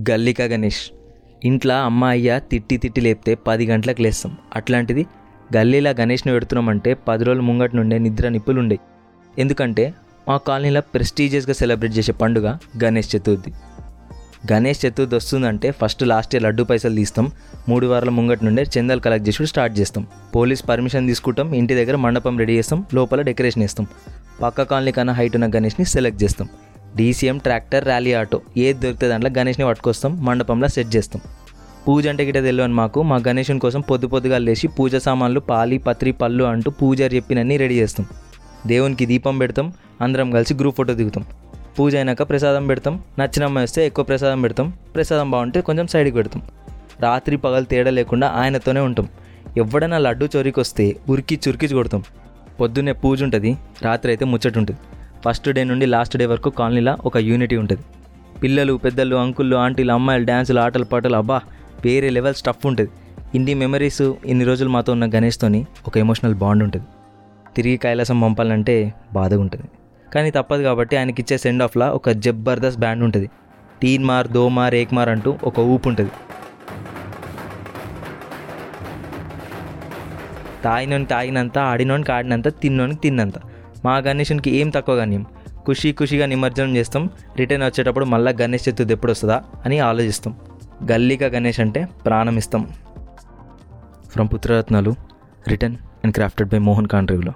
గల్లికా గణేష్. ఇంట్లో అమ్మ అయ్య తిట్టి తిట్టి లేపితే పది గంటలకు లేస్తాం. అట్లాంటిది గల్లీలా గణేష్ని పెడుతున్నామంటే పది రోజుల ముంగటి నుండే నిద్ర నిప్పులుండే ఎందుకంటే మా కాలనీలో ప్రెస్టీజియస్గా సెలబ్రేట్ చేసే పండుగ గణేష్ చతుర్థి. గణేష్ చతుర్థి వస్తుందంటే ఫస్ట్ లాస్ట్ ఇయర్ లడ్డు పైసలు తీస్తాం. మూడు వారాల ముంగటి నుండే చందాలు కలెక్ట్ చేసుకుని స్టార్ట్ చేస్తాం. పోలీస్ పర్మిషన్ తీసుకుంటాం. ఇంటి దగ్గర మండపం రెడీ చేస్తాం. లోపల డెకరేషన్ వేస్తాం. పక్క కాలనీ కన్నా హైట్ ఉన్న గణేష్ని సెలెక్ట్ చేస్తాం. DCM tractor rally auto. ఏది దొరికితే దాంట్లో గణేష్ని పట్టుకొస్తాం మండపంలో సెట్ చేస్తాం. పూజ అంటే గిట్ట తెలియని మాకు. మా గణేషుని కోసం పొద్దు పొద్దుగా లేచి పూజ సామాన్లు పాలి పత్రి పళ్ళు అంటూ పూజారి చెప్పినన్నీ రెడీ చేస్తాం. దేవునికి దీపం పెడతాం అందరం కలిసి గ్రూప్ ఫోటో దిగుతాం. పూజ అయినాక ప్రసాదం పెడతాం నచ్చిన అమ్మాయి వస్తే ఎక్కువ ప్రసాదం పెడతాం ప్రసాదం బాగుంటే కొంచెం సైడ్కి పెడతాం. రాత్రి పగలు తేడా లేకుండా ఆయనతోనే ఉంటాం. ఎవడైనా లడ్డు చోరీకి వస్తే ఉరికి చురికి కొడతాం. పొద్దున్నే పూజ ఉంటుంది రాత్రి అయితే ముచ్చట ఉంటుంది. ఫస్ట్ డే నుండి లాస్ట్ డే వరకు కాలనీలో ఒక యూనిటీ ఉంటుంది. పిల్లలు పెద్దలు అంకుళ్ళు ఆంటీలు అమ్మాయిలు డ్యాన్సులు ఆటలు పాటలు అబ్బా వేరే లెవెల్ స్టఫ్ ఉంటుంది. ఇన్ని మెమరీస్ ఇన్ని రోజులు మాతో ఉన్న గణేష్తోని ఒక ఎమోషనల్ బాండ్ ఉంటుంది. తిరిగి కైలాసం పంపాలంటే బాధగా ఉంటుంది. కానీ తప్పదు కాబట్టి ఆయనకి ఇచ్చే సెండ్ ఆఫ్లా ఒక జబర్దస్త్ బ్యాండ్ ఉంటుంది. టీన్ మార్ దో మార్ ఏక్ మార్ అంటూ ఒక ఊపు ఉంటుంది. తాగినోని తాగినంత ఆడినోనికి ఆడినంత తిన్నోనికి తిన్నంత. మా గణేషన్కి ఏం తక్కువ గణ్యం ఖుషి ఖుషిగా నిమజ్జనం చేస్తాం. రిటర్న్ వచ్చేటప్పుడు మళ్ళీ గణేష్ చతుర్థి ఎప్పుడు వస్తుందా అని ఆలోచిస్తాం. గల్లీగా గణేష్ అంటే ప్రాణం ఇస్తాం. From పుత్రరత్నాలు return and crafted by Mohan కాండ్రివ్లో.